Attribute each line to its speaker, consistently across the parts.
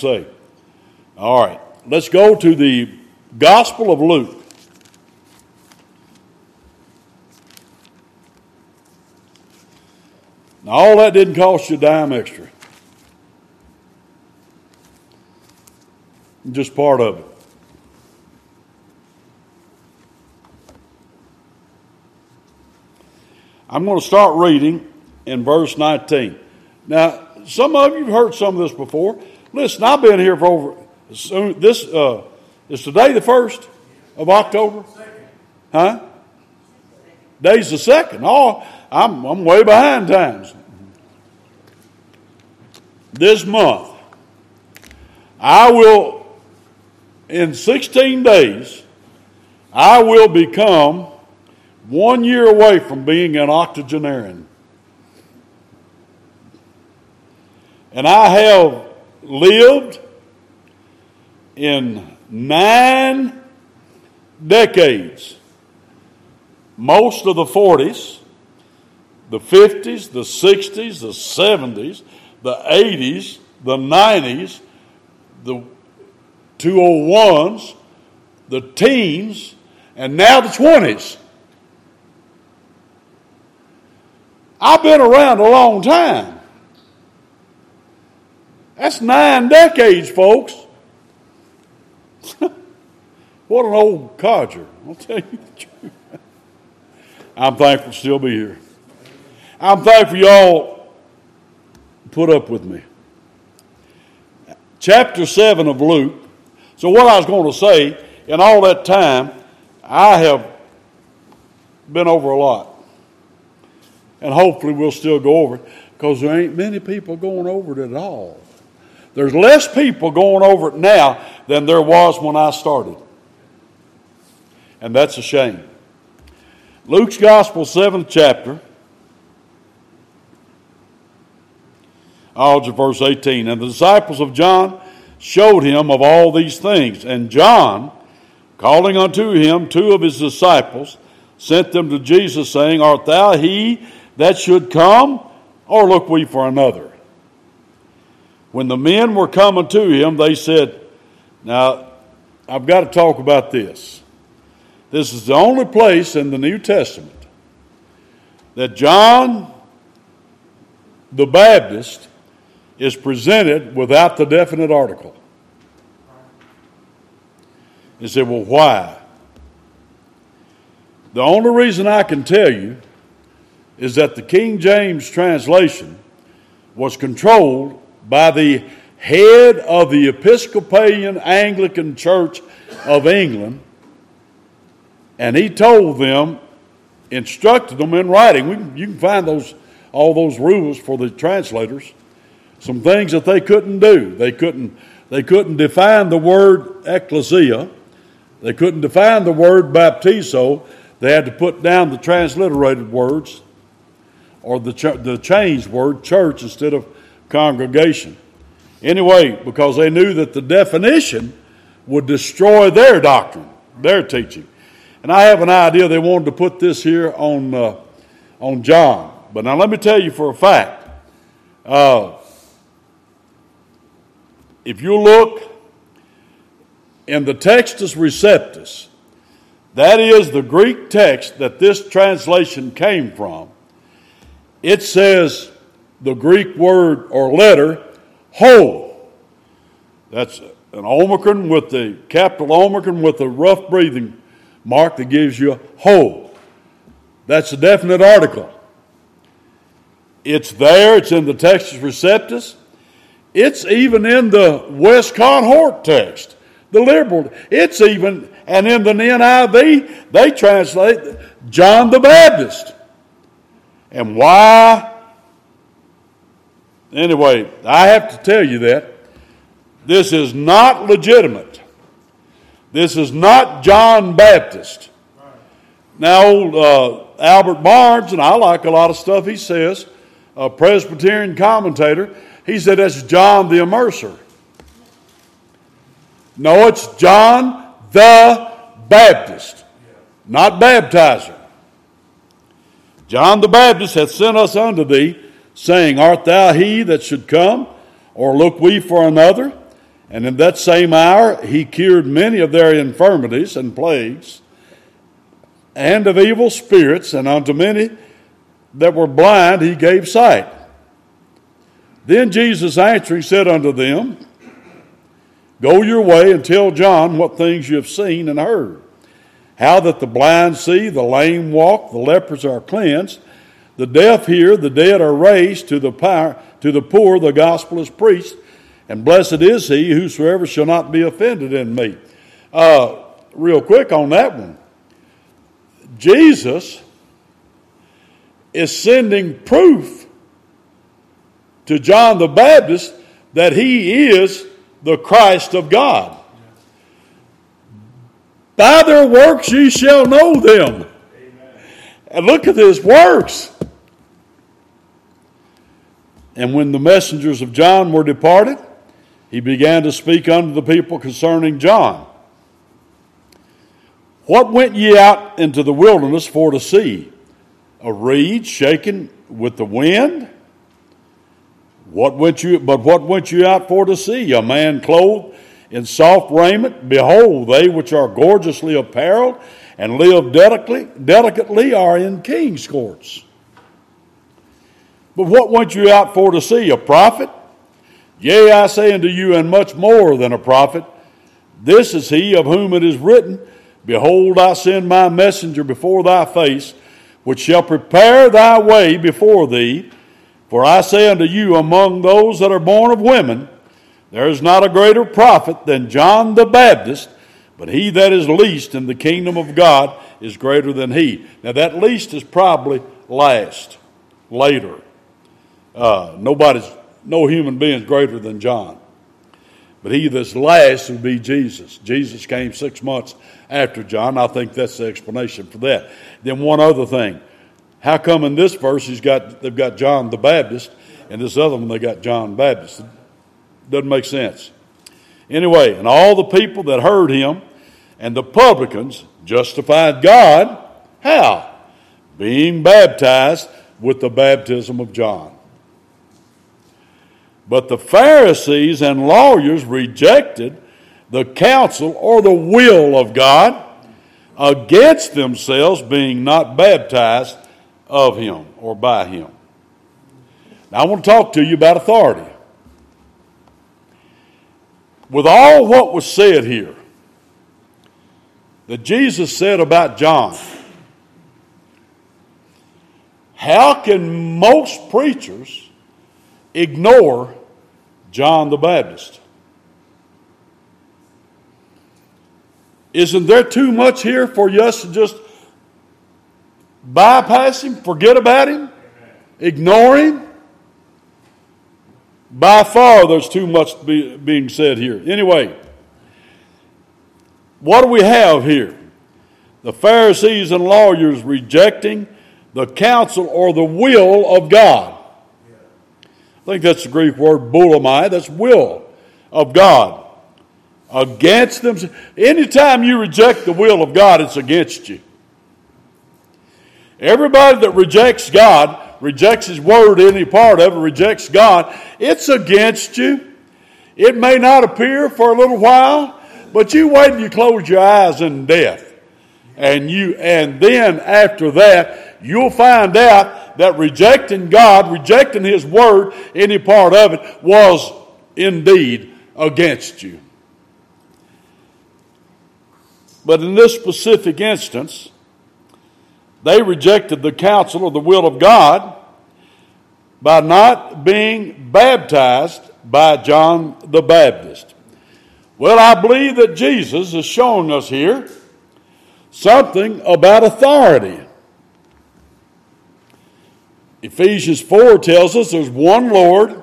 Speaker 1: say. All right, let's go to the Gospel of Luke. Now, all that didn't cost you a dime extra. Just part of it. I'm going to start reading in verse 19. Now, some of you have heard some of this before. Listen, I've been here for over soon. This uh, is today the first of October, huh? Day's the second. Oh, I'm I'm way behind times. This month, I will, in 16 days, I will become one year away from being an octogenarian. And I have lived in nine decades. Most of the 40s, the 50s, the 60s, the 70s, the 80s, the 90s, the 201s, the teens, and now the 20s. I've been around a long time. That's nine decades, folks. what an old codger. I'll tell you the truth. I'm thankful to still be here. I'm thankful y'all put up with me. Chapter 7 of Luke. So, what I was going to say, in all that time, I have been over a lot. And hopefully, we'll still go over it because there ain't many people going over it at all. There's less people going over it now than there was when I started. And that's a shame. Luke's Gospel, seventh chapter. I'll verse 18. And the disciples of John showed him of all these things. And John, calling unto him two of his disciples, sent them to Jesus, saying, Art thou he that should come, or look we for another? When the men were coming to him, they said, Now, I've got to talk about this. This is the only place in the New Testament that John the Baptist is presented without the definite article. You say, well, why? The only reason I can tell you is that the King James translation was controlled by the head of the Episcopalian Anglican Church of England, and he told them, instructed them in writing. You can find those all those rules for the translators. Some things that they couldn't do. They couldn't they couldn't define the word ecclesia. They couldn't define the word baptizo. They had to put down the transliterated words or the, ch- the changed word church instead of congregation. Anyway, because they knew that the definition would destroy their doctrine, their teaching. And I have an idea they wanted to put this here on, uh, on John. But now let me tell you for a fact. Uh, if you look in the Textus Receptus, that is the Greek text that this translation came from, it says the Greek word or letter, ho. That's an omicron with the capital omicron with a rough breathing mark that gives you ho. That's a definite article. It's there, it's in the Textus Receptus. It's even in the Westcott Hort text, the liberal. It's even, and in the NIV, they translate John the Baptist. And why Anyway, I have to tell you that this is not legitimate. This is not John Baptist. Now, old uh, Albert Barnes, and I like a lot of stuff he says, a Presbyterian commentator, he said that's John the Immerser. No, it's John the Baptist, not baptizer. John the Baptist hath sent us unto thee saying, Art thou he that should come, or look we for another? And in that same hour, he cured many of their infirmities and plagues, and of evil spirits, and unto many that were blind he gave sight. Then Jesus answering said unto them, Go your way and tell John what things you have seen and heard. How that the blind see, the lame walk, the lepers are cleansed, the deaf hear, the dead are raised, to the, power, to the poor the gospel is preached, and blessed is he whosoever shall not be offended in me. Uh, real quick on that one. Jesus is sending proof to John the Baptist that he is the Christ of God. By their works ye shall know them. Amen. And look at his works. And when the messengers of John were departed, he began to speak unto the people concerning John. What went ye out into the wilderness for to see? A reed shaken with the wind? What went you, but what went you out for to see? A man clothed in soft raiment? Behold, they which are gorgeously apparelled and live delicately, delicately are in king's courts. But what went you out for to see? A prophet? Yea, I say unto you, and much more than a prophet. This is he of whom it is written, Behold, I send my messenger before thy face, which shall prepare thy way before thee. For I say unto you, among those that are born of women, there is not a greater prophet than John the Baptist, but he that is least in the kingdom of God is greater than he. Now, that least is probably last, later. Uh, nobody's, no human being is greater than John. But he that's last would be Jesus. Jesus came six months after John. I think that's the explanation for that. Then one other thing. How come in this verse he's got they've got John the Baptist, and this other one they got John Baptist? Doesn't make sense. Anyway, and all the people that heard him and the publicans justified God. How? Being baptized with the baptism of John. But the Pharisees and lawyers rejected the counsel or the will of God against themselves, being not baptized of Him or by Him. Now, I want to talk to you about authority. With all what was said here, that Jesus said about John, how can most preachers ignore John the Baptist. Isn't there too much here for us to just bypass him, forget about him, ignore him? By far, there's too much be, being said here. Anyway, what do we have here? The Pharisees and lawyers rejecting the counsel or the will of God. I think that's the Greek word boulomai, that's will of God. Against them. Anytime you reject the will of God, it's against you. Everybody that rejects God, rejects His Word, any part of it, rejects God, it's against you. It may not appear for a little while, but you wait and you close your eyes in death. And you and then after that, you'll find out that rejecting God, rejecting His Word, any part of it, was indeed against you. But in this specific instance, they rejected the counsel or the will of God by not being baptized by John the Baptist. Well, I believe that Jesus is showing us here something about authority. Ephesians 4 tells us there's one Lord,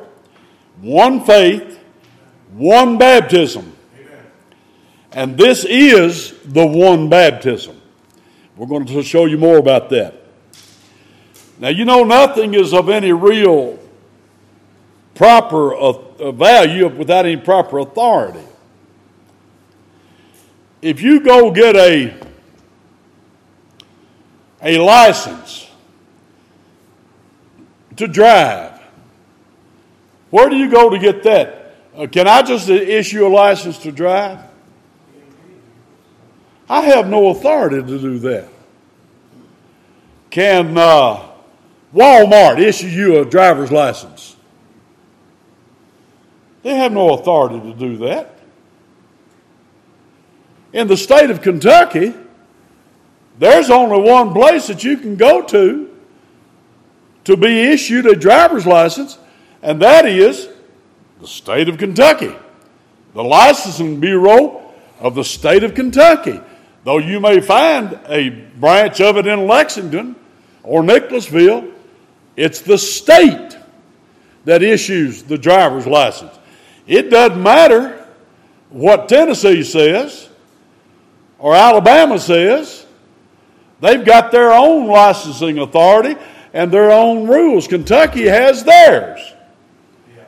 Speaker 1: one faith, one baptism. Amen. And this is the one baptism. We're going to show you more about that. Now, you know, nothing is of any real proper uh, value without any proper authority. If you go get a, a license, to drive. Where do you go to get that? Uh, can I just issue a license to drive? I have no authority to do that. Can uh, Walmart issue you a driver's license? They have no authority to do that. In the state of Kentucky, there's only one place that you can go to to be issued a driver's license, and that is the state of Kentucky, the licensing bureau of the state of Kentucky. Though you may find a branch of it in Lexington or Nicholasville, it's the state that issues the driver's license. It doesn't matter what Tennessee says or Alabama says. They've got their own licensing authority and their own rules. Kentucky has theirs.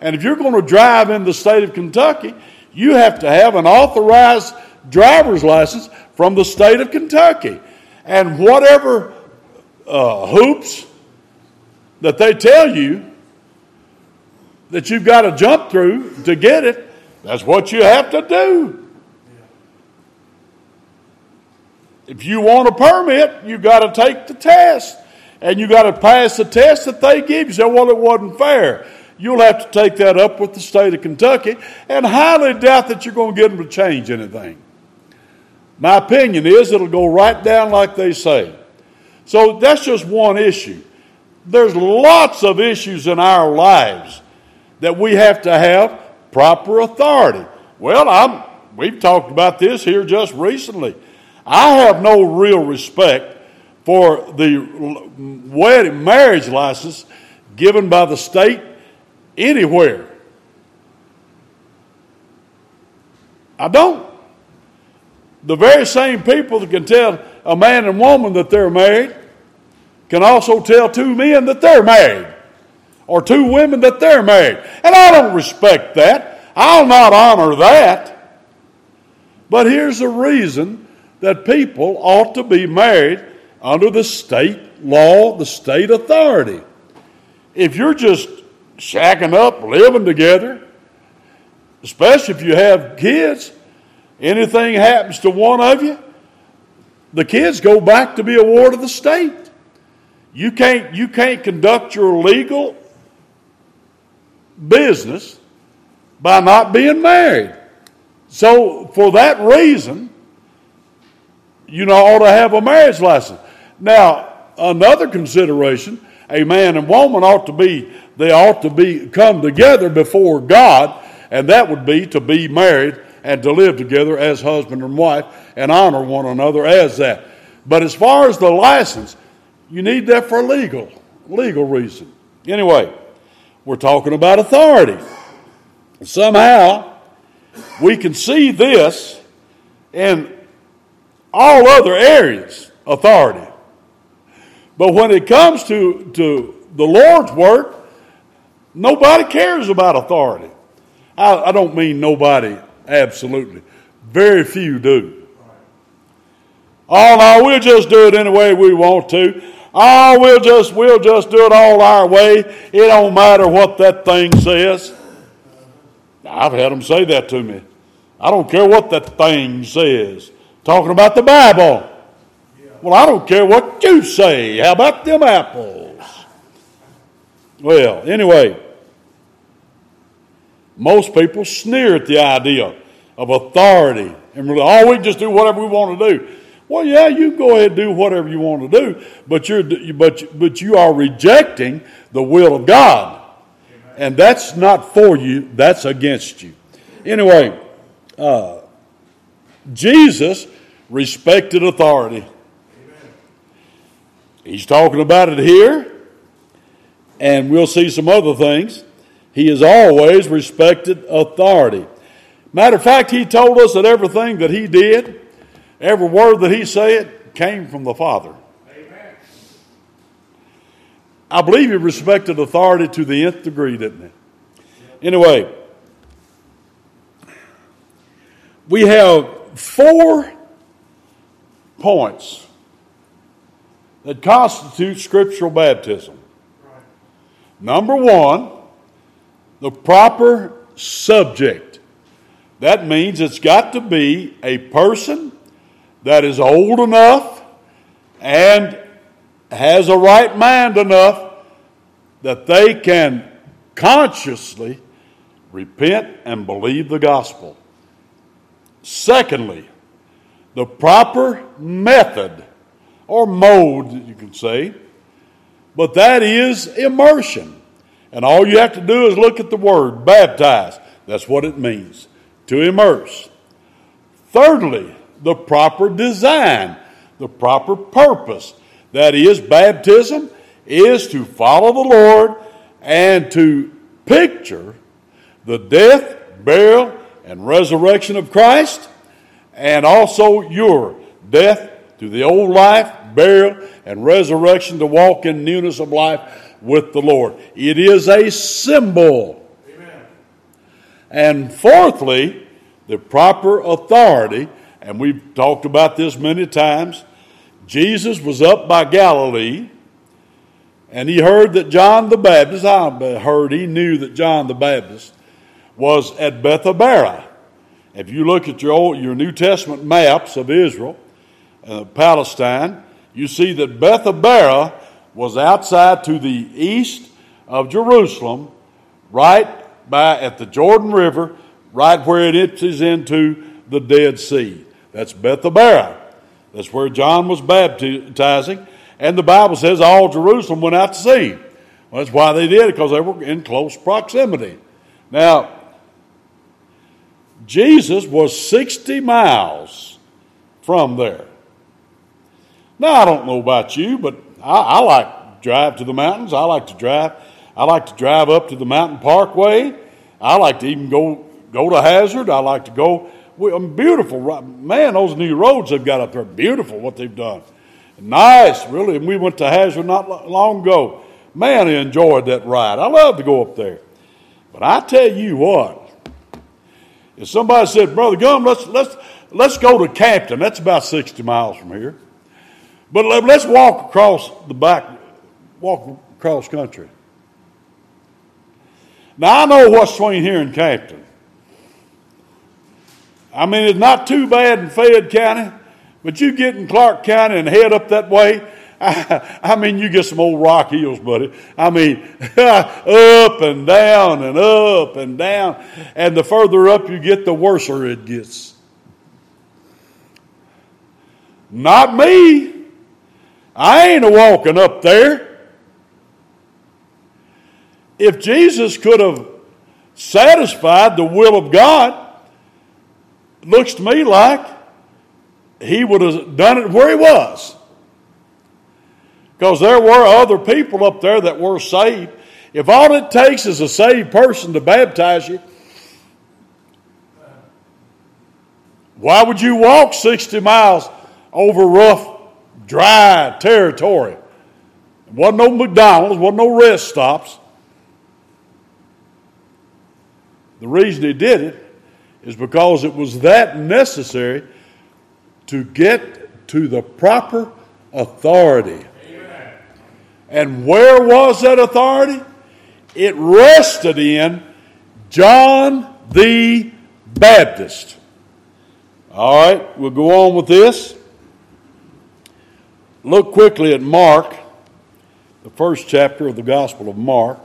Speaker 1: And if you're going to drive in the state of Kentucky, you have to have an authorized driver's license from the state of Kentucky. And whatever uh, hoops that they tell you that you've got to jump through to get it, that's what you have to do. If you want a permit, you've got to take the test. And you've got to pass the test that they give you. Say, well, it wasn't fair. You'll have to take that up with the state of Kentucky and highly doubt that you're going to get them to change anything. My opinion is it'll go right down like they say. So that's just one issue. There's lots of issues in our lives that we have to have proper authority. Well, I'm, we've talked about this here just recently. I have no real respect for the wedding marriage license given by the state anywhere. I don't. The very same people that can tell a man and woman that they're married can also tell two men that they're married or two women that they're married. And I don't respect that. I'll not honor that. But here's the reason that people ought to be married under the state law, the state authority. If you're just shacking up, living together, especially if you have kids, anything happens to one of you, the kids go back to be a ward of the state. You can't, you can't conduct your legal business by not being married. So, for that reason, you know, ought to have a marriage license. Now, another consideration, a man and woman ought to be they ought to be come together before God, and that would be to be married and to live together as husband and wife and honor one another as that. But as far as the license, you need that for legal legal reason. Anyway, we're talking about authority. Somehow we can see this in all other areas, authority. But when it comes to, to the Lord's work, Nobody cares about authority. I, I don't mean nobody, absolutely. Very few do. Oh no, we'll just do it any way we want to. Oh, we'll just we'll just do it all our way. It don't matter what that thing says. I've had them say that to me. I don't care what that thing says. Talking about the Bible. Well, I don't care what you say. How about them apples? Well, anyway, most people sneer at the idea of authority and really, oh, we just do whatever we want to do. Well, yeah, you go ahead and do whatever you want to do, but you're but but you are rejecting the will of God, and that's not for you. That's against you. Anyway, uh, Jesus respected authority. He's talking about it here, and we'll see some other things. He has always respected authority. Matter of fact, he told us that everything that he did, every word that he said, came from the Father. Amen. I believe he respected authority to the nth degree, didn't he? Anyway, we have four points that constitute scriptural baptism. Number one, the proper subject. That means it's got to be a person that is old enough and has a right mind enough that they can consciously repent and believe the gospel. Secondly, the proper method or mode, you can say, but that is immersion. And all you have to do is look at the word baptize. That's what it means to immerse. Thirdly, the proper design, the proper purpose. That is, baptism is to follow the Lord and to picture the death, burial, and resurrection of Christ, and also your death to the old life, burial, and resurrection to walk in newness of life with the Lord. It is a symbol. Amen. And fourthly, the proper authority, and we've talked about this many times. Jesus was up by Galilee, and he heard that John the Baptist, I heard he knew that John the Baptist was at Bethabara. If you look at your, old, your New Testament maps of Israel, uh, Palestine, you see that Bethabara was outside to the east of Jerusalem, right by at the Jordan River, right where it enters into the Dead Sea. That's Bethabara. That's where John was baptizing. And the Bible says all Jerusalem went out to see. Well, that's why they did, because they were in close proximity. Now, Jesus was 60 miles from there. Now, I don't know about you, but I, I like drive to the mountains. I like to drive. I like to drive up to the mountain parkway. I like to even go go to Hazard. I like to go. Um, beautiful, man! Those new roads they've got up there, beautiful. What they've done, nice, really. And we went to Hazard not long ago. Man, I enjoyed that ride. I love to go up there. But I tell you what, if somebody said, "Brother Gum, let's let's let's go to Campton," that's about sixty miles from here. But let's walk across the back, walk across country. Now I know what's between here and Campton. I mean, it's not too bad in Fayette County, but you get in Clark County and head up that way. I, I mean, you get some old rock hills, buddy. I mean, up and down and up and down. And the further up you get, the worser it gets. Not me. I ain't a walking up there. If Jesus could have satisfied the will of God, looks to me like he would have done it where he was. Because there were other people up there that were saved. If all it takes is a saved person to baptize you, why would you walk 60 miles over rough dry territory. wasn't no McDonald's, wasn't no rest stops. The reason he did it is because it was that necessary to get to the proper authority. And where was that authority? It rested in John the Baptist. All right, we'll go on with this. Look quickly at Mark, the first chapter of the Gospel of Mark.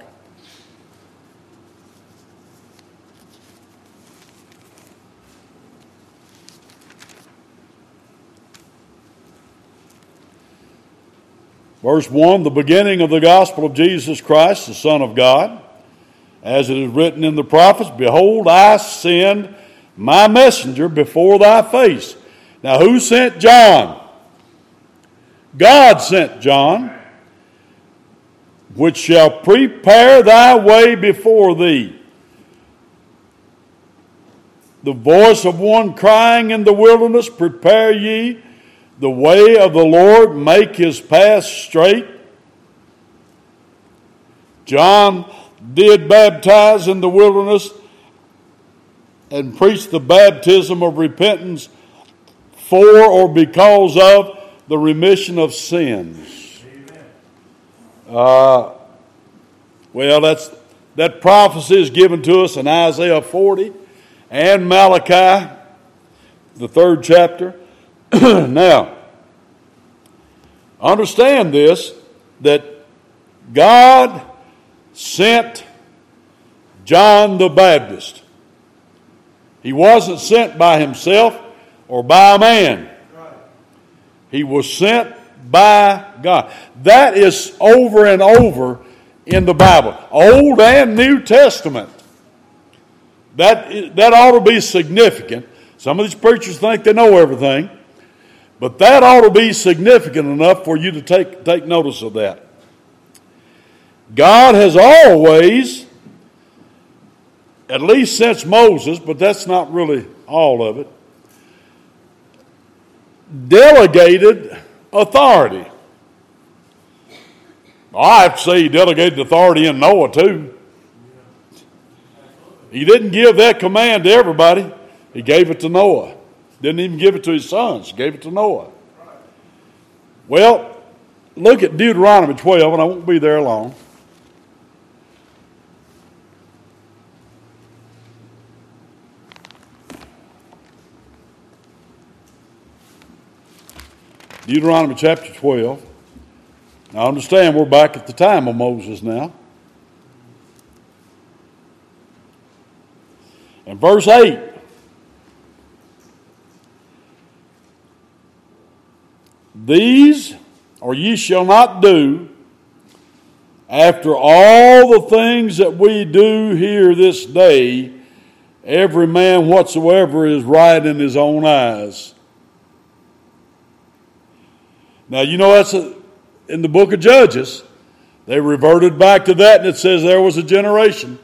Speaker 1: Verse 1 The beginning of the gospel of Jesus Christ, the Son of God, as it is written in the prophets Behold, I send my messenger before thy face. Now, who sent John? God sent John, which shall prepare thy way before thee. The voice of one crying in the wilderness, Prepare ye the way of the Lord, make his path straight. John did baptize in the wilderness and preached the baptism of repentance for or because of the remission of sins. Uh, well, that's that prophecy is given to us in Isaiah 40 and Malachi, the third chapter. now, understand this that God sent John the Baptist. He wasn't sent by himself or by a man. He was sent by God. That is over and over in the Bible, Old and New Testament. That, that ought to be significant. Some of these preachers think they know everything, but that ought to be significant enough for you to take, take notice of that. God has always, at least since Moses, but that's not really all of it, delegated authority. I have to say he delegated authority in Noah too. He didn't give that command to everybody. He gave it to Noah. Didn't even give it to his sons. He gave it to Noah. Well, look at Deuteronomy 12, and I won't be there long. Deuteronomy chapter 12. Now, understand, we're back at the time of Moses now. And verse 8 These, or ye shall not do, after all the things that we do here this day, every man whatsoever is right in his own eyes. Now, you know that's a, in the book of Judges. They reverted back to that, and it says there was a generation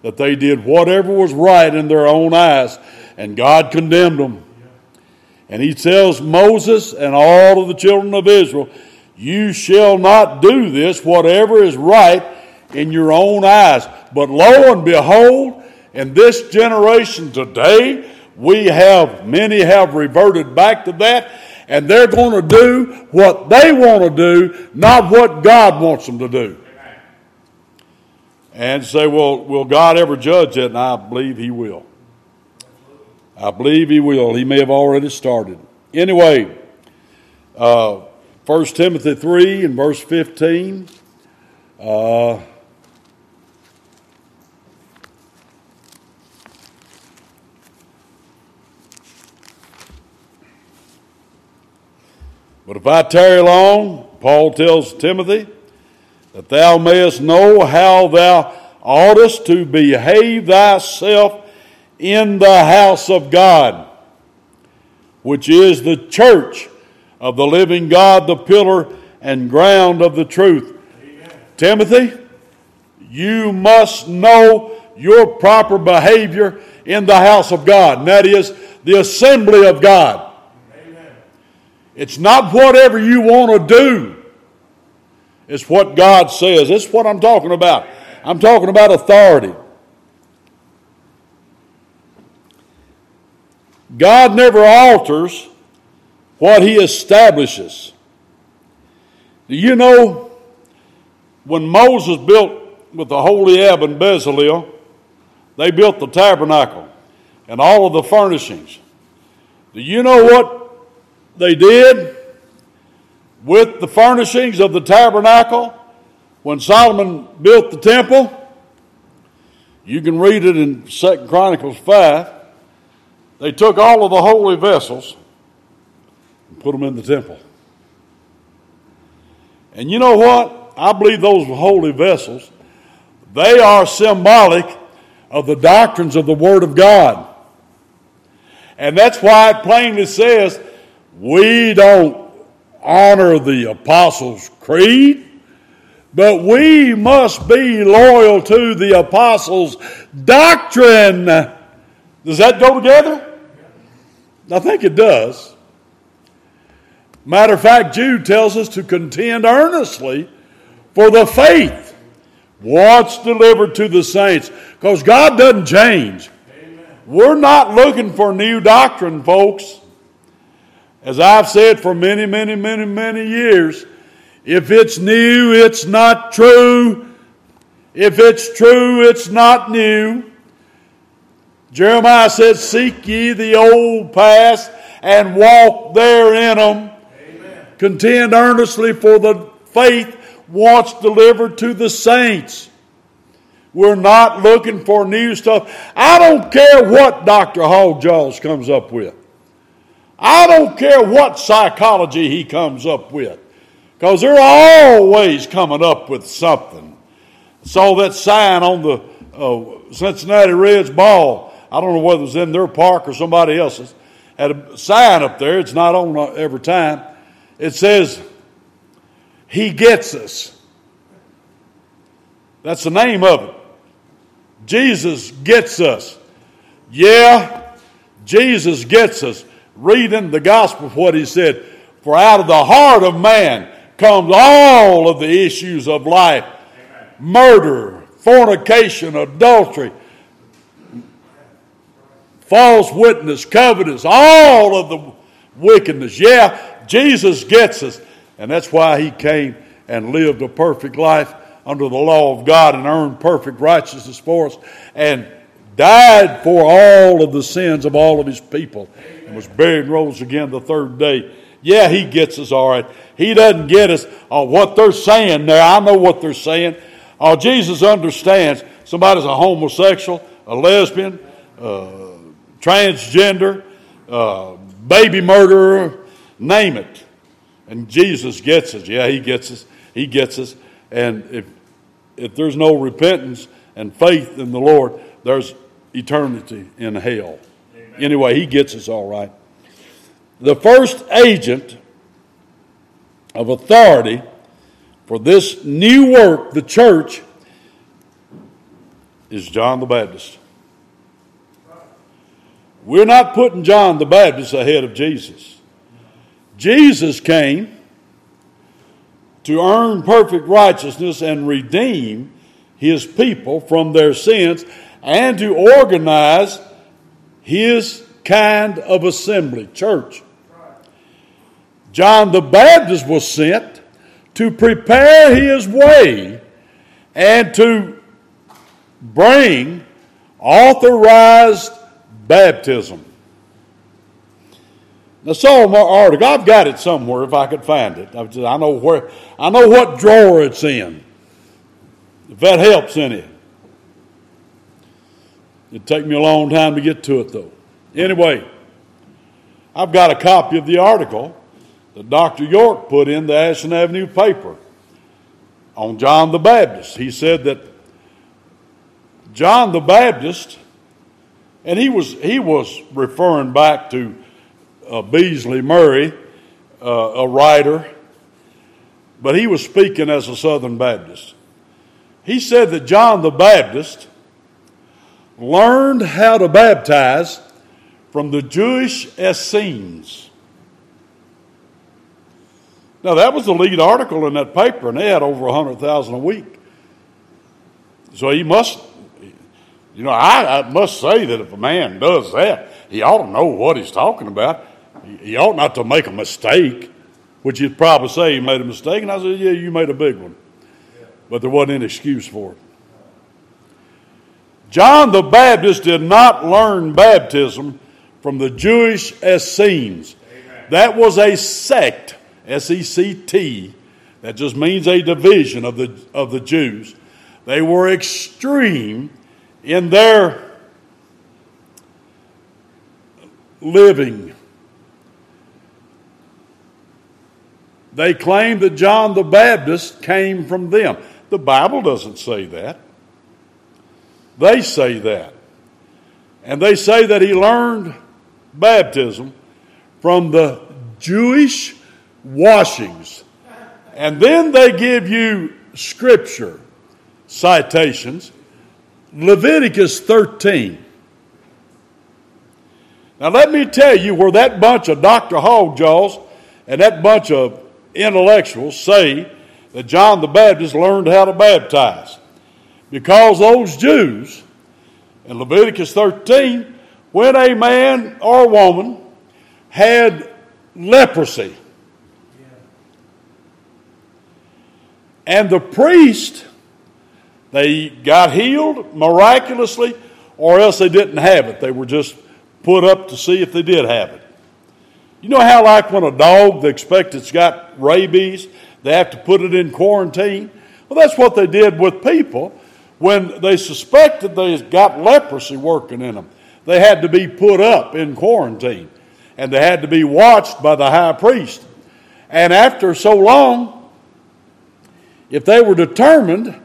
Speaker 1: that they did whatever was right in their own eyes, and God condemned them. And he tells Moses and all of the children of Israel, You shall not do this, whatever is right in your own eyes. But lo and behold, in this generation today, we have, many have reverted back to that, and they're going to do what they want to do, not what God wants them to do. And say, well, will God ever judge it? And I believe He will. I believe He will. He may have already started. Anyway, uh, 1 Timothy 3 and verse 15. Uh, But if I tarry long, Paul tells Timothy, that thou mayest know how thou oughtest to behave thyself in the house of God, which is the church of the living God, the pillar and ground of the truth. Amen. Timothy, you must know your proper behavior in the house of God, and that is the assembly of God. It's not whatever you want to do. It's what God says. It's what I'm talking about. I'm talking about authority. God never alters what he establishes. Do you know when Moses built with the Oholiab and Bezalel, they built the tabernacle and all of the furnishings. Do you know what they did with the furnishings of the tabernacle when Solomon built the temple. You can read it in Second Chronicles 5. They took all of the holy vessels and put them in the temple. And you know what? I believe those holy vessels, they are symbolic of the doctrines of the Word of God. And that's why it plainly says we don't honor the Apostles' Creed, but we must be loyal to the Apostles' doctrine. Does that go together? I think it does. Matter of fact, Jude tells us to contend earnestly for the faith once delivered to the saints. Because God doesn't change. Amen. We're not looking for new doctrine, folks. As I've said for many, many, many, many years, if it's new, it's not true. If it's true, it's not new. Jeremiah said, Seek ye the old paths and walk therein them. Amen. Contend earnestly for the faith once delivered to the saints. We're not looking for new stuff. I don't care what Dr. Hall Jaws comes up with. I don't care what psychology he comes up with. Because they're always coming up with something. Saw that sign on the uh, Cincinnati Reds ball. I don't know whether it was in their park or somebody else's. Had a sign up there. It's not on every time. It says, He gets us. That's the name of it. Jesus gets us. Yeah, Jesus gets us. Reading the gospel, what he said, for out of the heart of man comes all of the issues of life murder, fornication, adultery, false witness, covetous, all of the wickedness. Yeah, Jesus gets us. And that's why he came and lived a perfect life under the law of God and earned perfect righteousness for us and died for all of the sins of all of his people and was buried and rose again the third day. Yeah, he gets us all right. He doesn't get us on what they're saying there. I know what they're saying. Oh, Jesus understands somebody's a homosexual, a lesbian, uh, transgender, uh, baby murderer, name it. And Jesus gets us. Yeah, he gets us. He gets us. And if if there's no repentance and faith in the Lord, there's eternity in hell. Anyway, he gets us all right. The first agent of authority for this new work, the church, is John the Baptist. We're not putting John the Baptist ahead of Jesus. Jesus came to earn perfect righteousness and redeem his people from their sins and to organize his kind of assembly, church. John the Baptist was sent to prepare his way and to bring authorized baptism. Now, saw my article. I've got it somewhere if I could find it. I know where. I know what drawer it's in. If that helps any. It'd take me a long time to get to it, though. Anyway, I've got a copy of the article that Dr. York put in the Ashland Avenue paper on John the Baptist. He said that John the Baptist, and he was he was referring back to uh, Beasley Murray, uh, a writer, but he was speaking as a Southern Baptist. He said that John the Baptist learned how to baptize from the Jewish Essenes. Now, that was the lead article in that paper, and they had over 100,000 a week. So he must, you know, I, I, must say that if a man does that, he ought to know what he's talking about. He ought not to make a mistake, which you'd probably say he made a mistake. And I said, Yeah, you made a big one. But there wasn't any excuse for it. John the Baptist did not learn baptism from the Jewish Essenes. That was a sect, S E C T, that just means a division of the, of the Jews. They were extreme in their living They claim that John the Baptist came from them. The Bible doesn't say that. They say that. And they say that he learned baptism from the Jewish washings. And then they give you scripture citations. Leviticus 13. Now, let me tell you where that bunch of Dr. Hogjaws and that bunch of intellectuals say that John the Baptist learned how to baptize. Because those Jews in Leviticus 13, when a man or woman had leprosy, and the priest They got healed miraculously, or else they didn't have it. They were just put up to see if they did have it. You know how, like when a dog, they expect it's got rabies, they have to put it in quarantine? Well, that's what they did with people when they suspected they got leprosy working in them. They had to be put up in quarantine and they had to be watched by the high priest. And after so long, if they were determined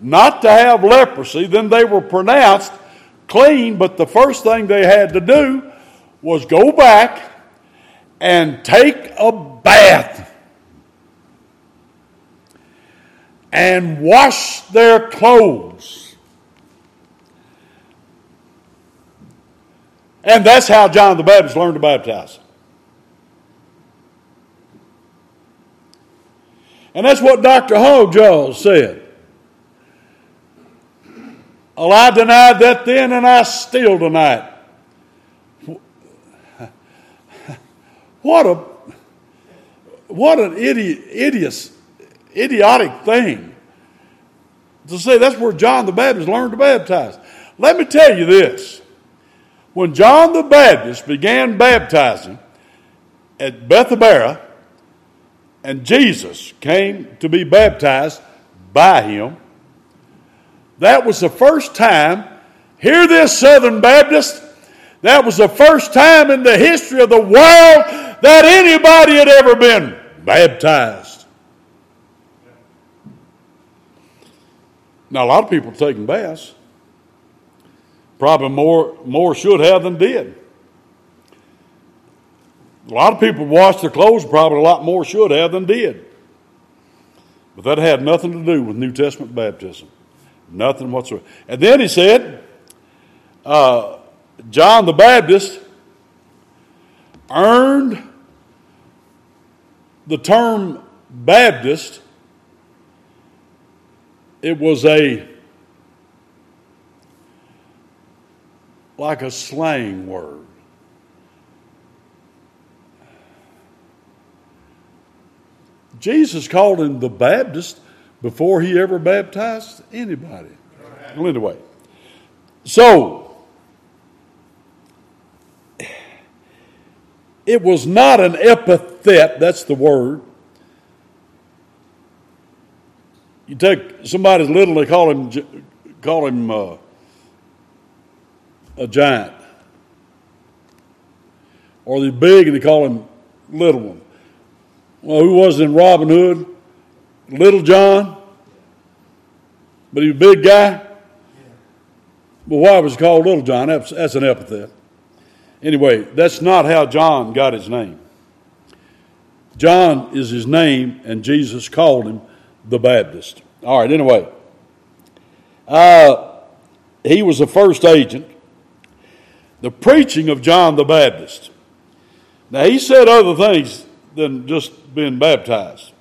Speaker 1: not to have leprosy, then they were pronounced clean. But the first thing they had to do was go back and take a bath and wash their clothes. And that's how John the Baptist learned to baptize. And that's what Dr. Hall said. Well, I denied that then, and I still deny it. What a what an idiot, idiot, idiotic thing to say that's where John the Baptist learned to baptize. Let me tell you this. When John the Baptist began baptizing at Bethabara, and Jesus came to be baptized by him, that was the first time, hear this, Southern Baptist, that was the first time in the history of the world that anybody had ever been baptized. Now, a lot of people taking baths. Probably more, more should have than did. A lot of people washed their clothes, probably a lot more should have than did. But that had nothing to do with New Testament baptism. Nothing whatsoever. And then he said, uh, John the Baptist earned the term Baptist. It was a like a slang word. Jesus called him the Baptist before he ever baptized anybody. Well, anyway, so it was not an epithet, that's the word. You take somebody's little, they call him, call him uh, a giant. Or they're big and they call him little one. Well, who was in Robin Hood? Little John. But he was a big guy. But why was he called Little John? That's, that's an epithet. Anyway, that's not how John got his name. John is his name, and Jesus called him the Baptist. All right, anyway. Uh, he was the first agent. The preaching of John the Baptist. Now, he said other things than just being baptized.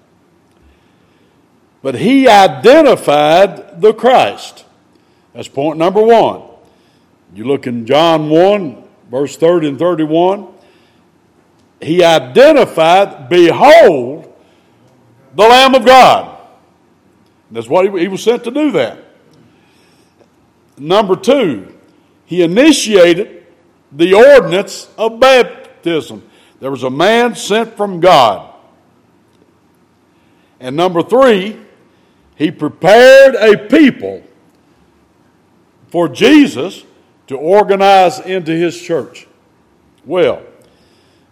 Speaker 1: But he identified the Christ. That's point number one. You look in John 1, verse 30 and 31. He identified, behold, the Lamb of God. That's what he, he was sent to do that. Number two, he initiated the ordinance of baptism. There was a man sent from God. And number three, he prepared a people for Jesus to organize into his church. Well,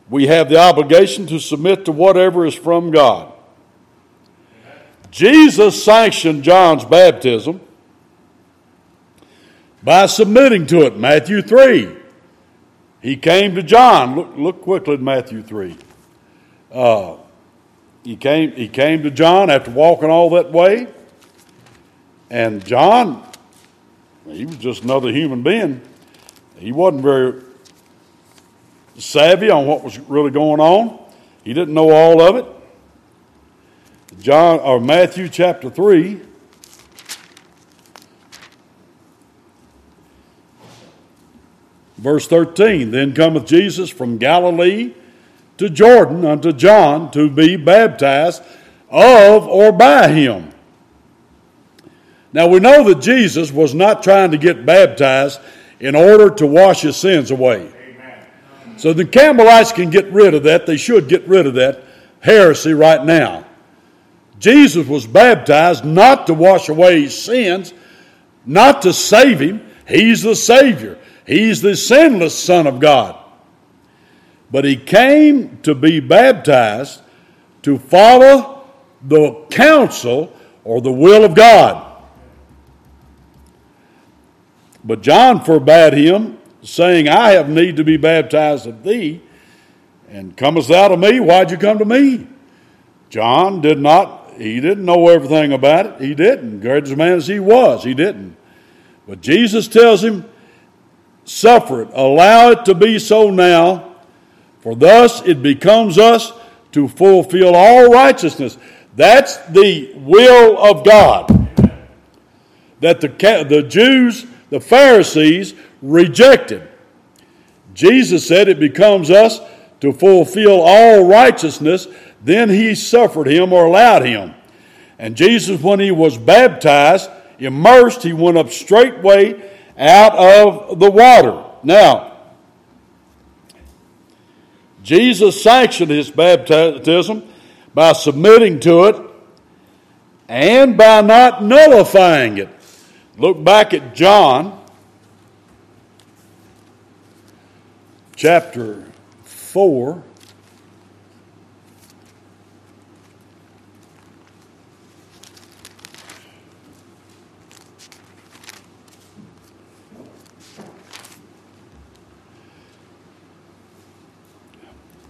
Speaker 1: we have the obligation to submit to whatever is from God. Jesus sanctioned John's baptism by submitting to it. Matthew 3. He came to John. Look, look quickly at Matthew 3. Uh, he, came, he came to John after walking all that way. And John, he was just another human being. He wasn't very savvy on what was really going on. He didn't know all of it. John or Matthew chapter 3 Verse 13 Then cometh Jesus from Galilee to Jordan unto John to be baptized of or by him. Now we know that Jesus was not trying to get baptized in order to wash his sins away. So the Campbellites can get rid of that. They should get rid of that heresy right now. Jesus was baptized not to wash away his sins, not to save him. He's the Savior, he's the sinless Son of God. But he came to be baptized to follow the counsel or the will of God. But John forbade him, saying, I have need to be baptized of thee, and comest thou to me? Why'd you come to me? John did not, he didn't know everything about it. He didn't. Great as a man as he was, he didn't. But Jesus tells him, Suffer it, allow it to be so now, for thus it becomes us to fulfill all righteousness. That's the will of God. That the, the Jews, the Pharisees, rejected. Jesus said it becomes us to fulfill all righteousness. Then he suffered him or allowed him. And Jesus, when he was baptized, immersed, he went up straightway out of the water. Now, Jesus sanctioned his baptism by submitting to it and by not nullifying it. Look back at John chapter 4.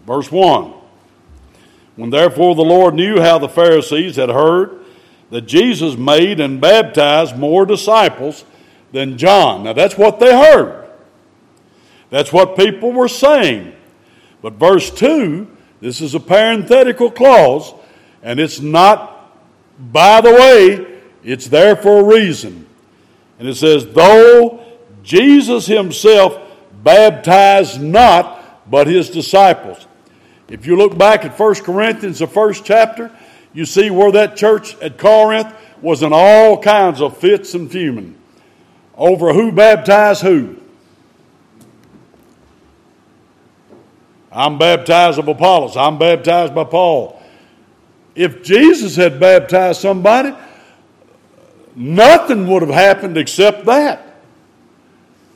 Speaker 1: Verse 1 When therefore the Lord knew how the Pharisees had heard that Jesus made and baptized more disciples than John. Now that's what they heard. That's what people were saying. But verse 2, this is a parenthetical clause, and it's not by the way, it's there for a reason. And it says, though Jesus himself baptized not, but his disciples. If you look back at 1 Corinthians, the first chapter, you see where that church at Corinth was in all kinds of fits and fuming over who baptized who. I'm baptized of Apollos. I'm baptized by Paul. If Jesus had baptized somebody, nothing would have happened except that.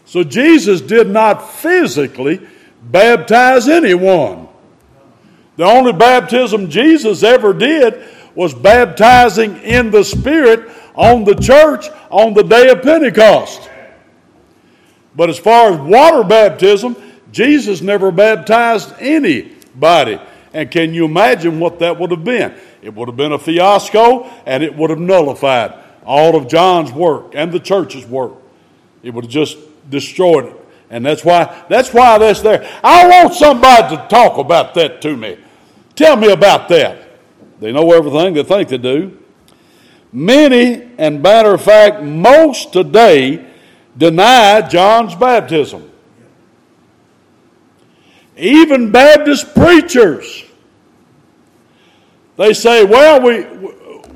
Speaker 1: So Jesus did not physically baptize anyone. The only baptism Jesus ever did was baptizing in the Spirit on the church on the day of Pentecost. But as far as water baptism, Jesus never baptized anybody. And can you imagine what that would have been? It would have been a fiasco and it would have nullified all of John's work and the church's work. It would have just destroyed it. And that's why that's why that's there. I want somebody to talk about that to me. Tell me about that. They know everything they think they do. Many, and matter of fact, most today deny John's baptism. Even Baptist preachers. They say, well, we,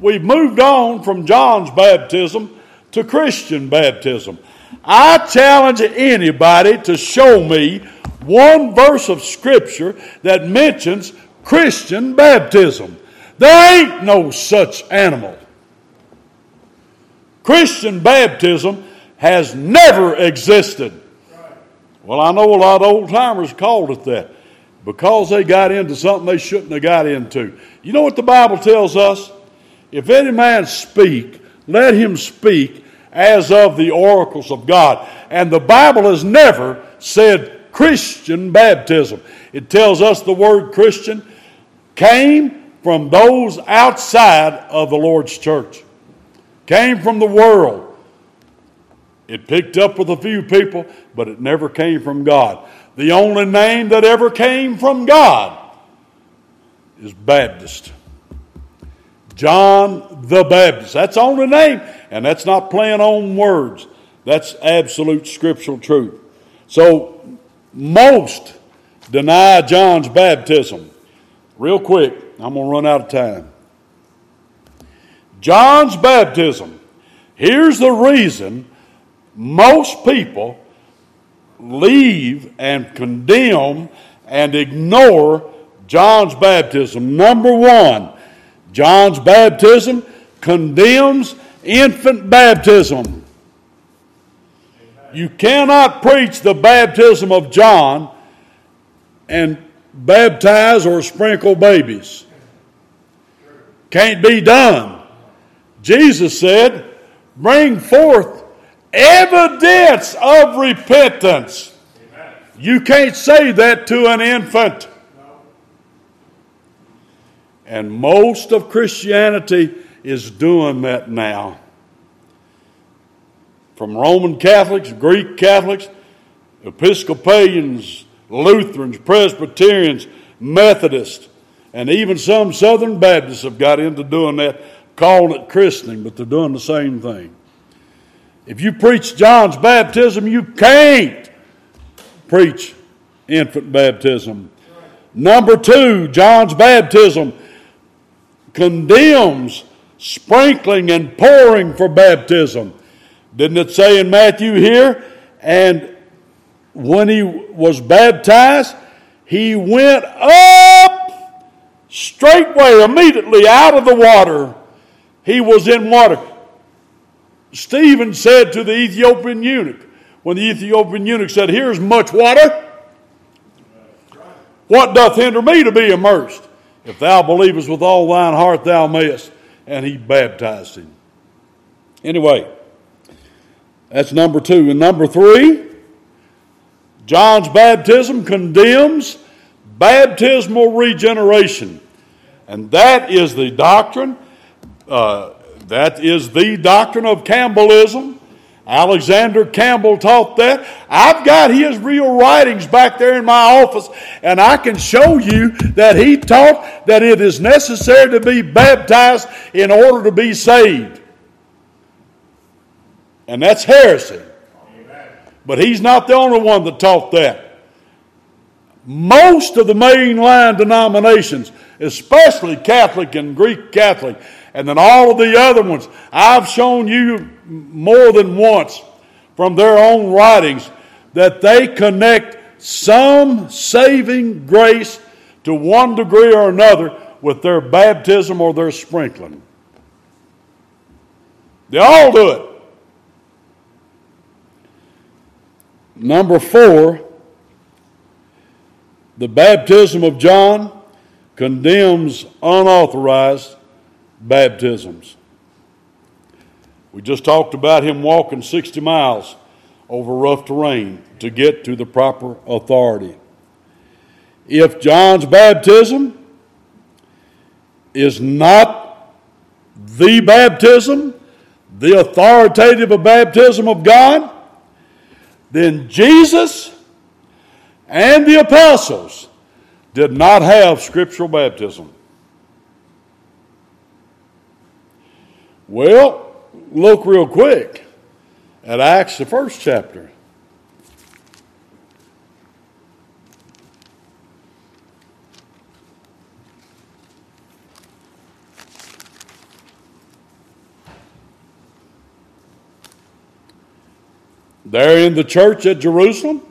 Speaker 1: we've moved on from John's baptism to Christian baptism. I challenge anybody to show me one verse of Scripture that mentions Christian baptism. There ain't no such animal. Christian baptism has never existed. Well, I know a lot of old timers called it that because they got into something they shouldn't have got into. You know what the Bible tells us? If any man speak, let him speak as of the oracles of God. And the Bible has never said Christian baptism. It tells us the word Christian came from those outside of the Lord's church, came from the world. It picked up with a few people, but it never came from God. The only name that ever came from God is Baptist. John the Baptist. That's the only name, and that's not playing on words. That's absolute scriptural truth. So, most deny John's baptism. Real quick, I'm going to run out of time. John's baptism Here's the reason most people leave and condemn and ignore John's baptism. Number one, John's baptism condemns infant baptism. You cannot preach the baptism of John and baptize or sprinkle babies. Can't be done. Jesus said, Bring forth evidence of repentance. You can't say that to an infant. And most of Christianity is doing that now. From Roman Catholics, Greek Catholics, Episcopalians, Lutherans, Presbyterians, Methodists, and even some Southern Baptists have got into doing that, calling it christening, but they're doing the same thing. If you preach John's baptism, you can't preach infant baptism. Number two, John's baptism condemns sprinkling and pouring for baptism. Didn't it say in Matthew here? And when he was baptized, he went up straightway, immediately out of the water. He was in water. Stephen said to the Ethiopian eunuch, when the Ethiopian eunuch said, Here's much water, what doth hinder me to be immersed? If thou believest with all thine heart, thou mayest. And he baptized him. Anyway, that's number two. And number three, John's baptism condemns baptismal regeneration. And that is the doctrine uh, that is the doctrine of Campbellism. Alexander Campbell taught that. I've got his real writings back there in my office, and I can show you that he taught that it is necessary to be baptized in order to be saved. And that's heresy. But he's not the only one that taught that. Most of the mainline denominations, especially Catholic and Greek Catholic, and then all of the other ones. I've shown you more than once from their own writings that they connect some saving grace to one degree or another with their baptism or their sprinkling. They all do it. Number four, the baptism of John condemns unauthorized baptisms. We just talked about him walking 60 miles over rough terrain to get to the proper authority. If John's baptism is not the baptism, the authoritative baptism of God, then Jesus and the apostles did not have scriptural baptism. Well, look real quick at Acts, the first chapter. There in the church at Jerusalem,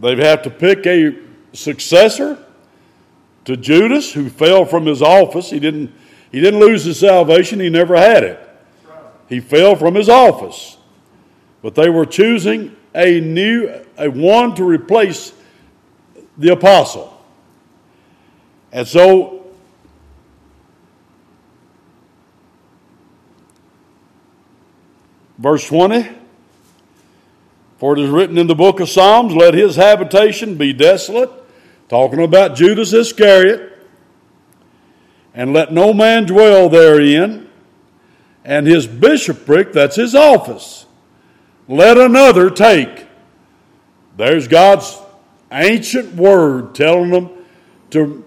Speaker 1: they have to pick a successor to Judas, who fell from his office. He didn't he didn't lose his salvation, he never had it. He fell from his office. But they were choosing a new, a one to replace the apostle. And so, verse 20 For it is written in the book of Psalms, let his habitation be desolate, talking about Judas Iscariot and let no man dwell therein, and his bishopric, that's his office, let another take. There's God's ancient word telling them to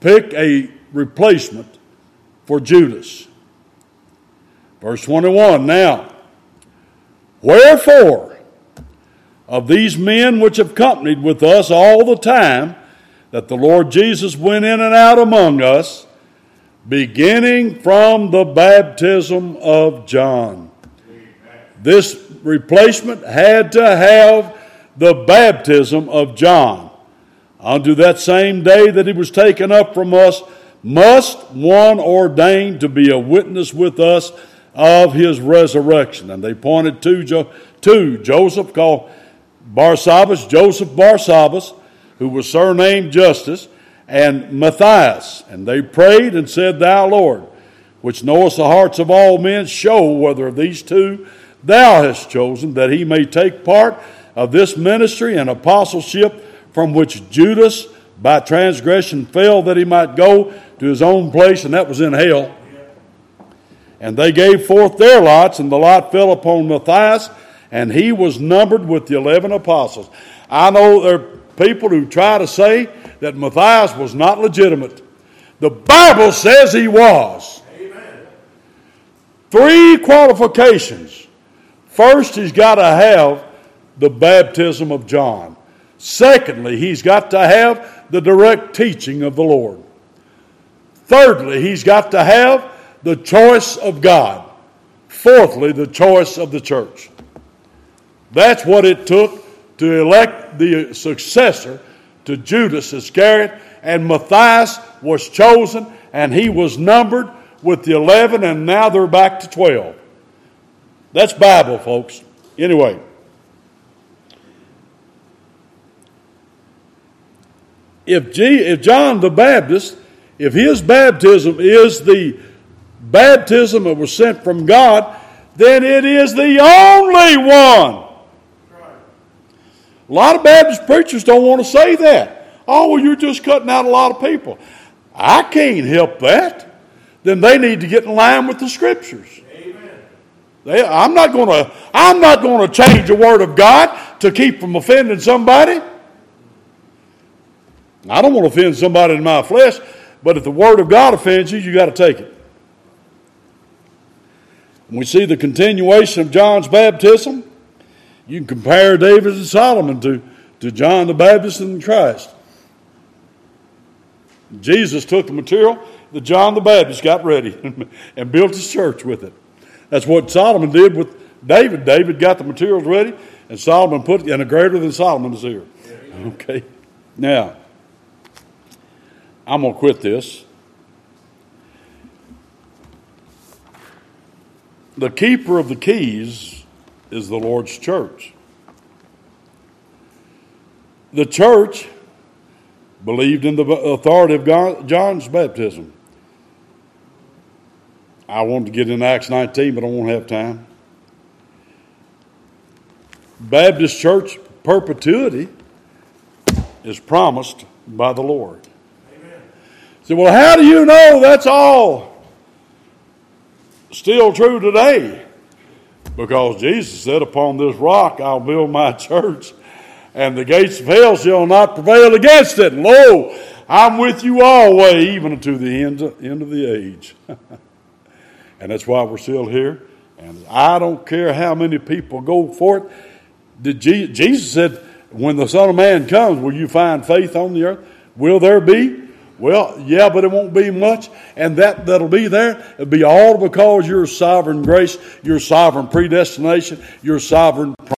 Speaker 1: pick a replacement for Judas. Verse 21 Now, wherefore, of these men which have companied with us all the time, that the Lord Jesus went in and out among us, beginning from the baptism of John. This replacement had to have the baptism of John. Unto that same day that he was taken up from us, must one ordained to be a witness with us of his resurrection. And they pointed to, jo- to Joseph, called Barsabbas, Joseph Barsabbas, who was surnamed Justus, and Matthias. And they prayed and said, Thou, Lord, which knowest the hearts of all men, show whether of these two thou hast chosen, that he may take part of this ministry and apostleship from which Judas by transgression fell, that he might go to his own place, and that was in hell. And they gave forth their lots, and the lot fell upon Matthias, and he was numbered with the eleven apostles. I know there are people who try to say that Matthias was not legitimate. The Bible says he was. Amen. Three qualifications. First, he's got to have the baptism of John. Secondly, he's got to have the direct teaching of the Lord. Thirdly, he's got to have the choice of God. Fourthly, the choice of the church. That's what it took to elect the successor to Judas Iscariot, and Matthias was chosen, and he was numbered with the 11, and now they're back to 12. That's Bible, folks. Anyway. If, G, if John the Baptist, if his baptism is the baptism that was sent from God, then it is the only one. A lot of Baptist preachers don't want to say that. Oh, well, you're just cutting out a lot of people. I can't help that. Then they need to get in line with the scriptures. They, I'm not going to. I'm not going to change the word of God to keep from offending somebody. I don't want to offend somebody in my flesh, but if the word of God offends you, you got to take it. And we see the continuation of John's baptism. You can compare David and Solomon to, to John the Baptist and Christ. Jesus took the material that John the Baptist got ready and built his church with it. That's what Solomon did with David. David got the materials ready, and Solomon put it, and a greater than Solomon is here. Okay. Now, I'm going to quit this. The keeper of the keys is the Lord's church. The church believed in the authority of God, John's baptism. I want to get in Acts 19, but I won't have time. Baptist church perpetuity is promised by the Lord. Amen. So, well, how do you know that's all still true today because Jesus said, Upon this rock I'll build my church, and the gates of hell shall not prevail against it. Lo, I'm with you always, even unto the end of, end of the age. and that's why we're still here. And I don't care how many people go for it. Did Jesus said, When the Son of Man comes, will you find faith on the earth? Will there be? Well, yeah, but it won't be much. And that that'll be there, it'll be all because your sovereign grace, your sovereign predestination, your sovereign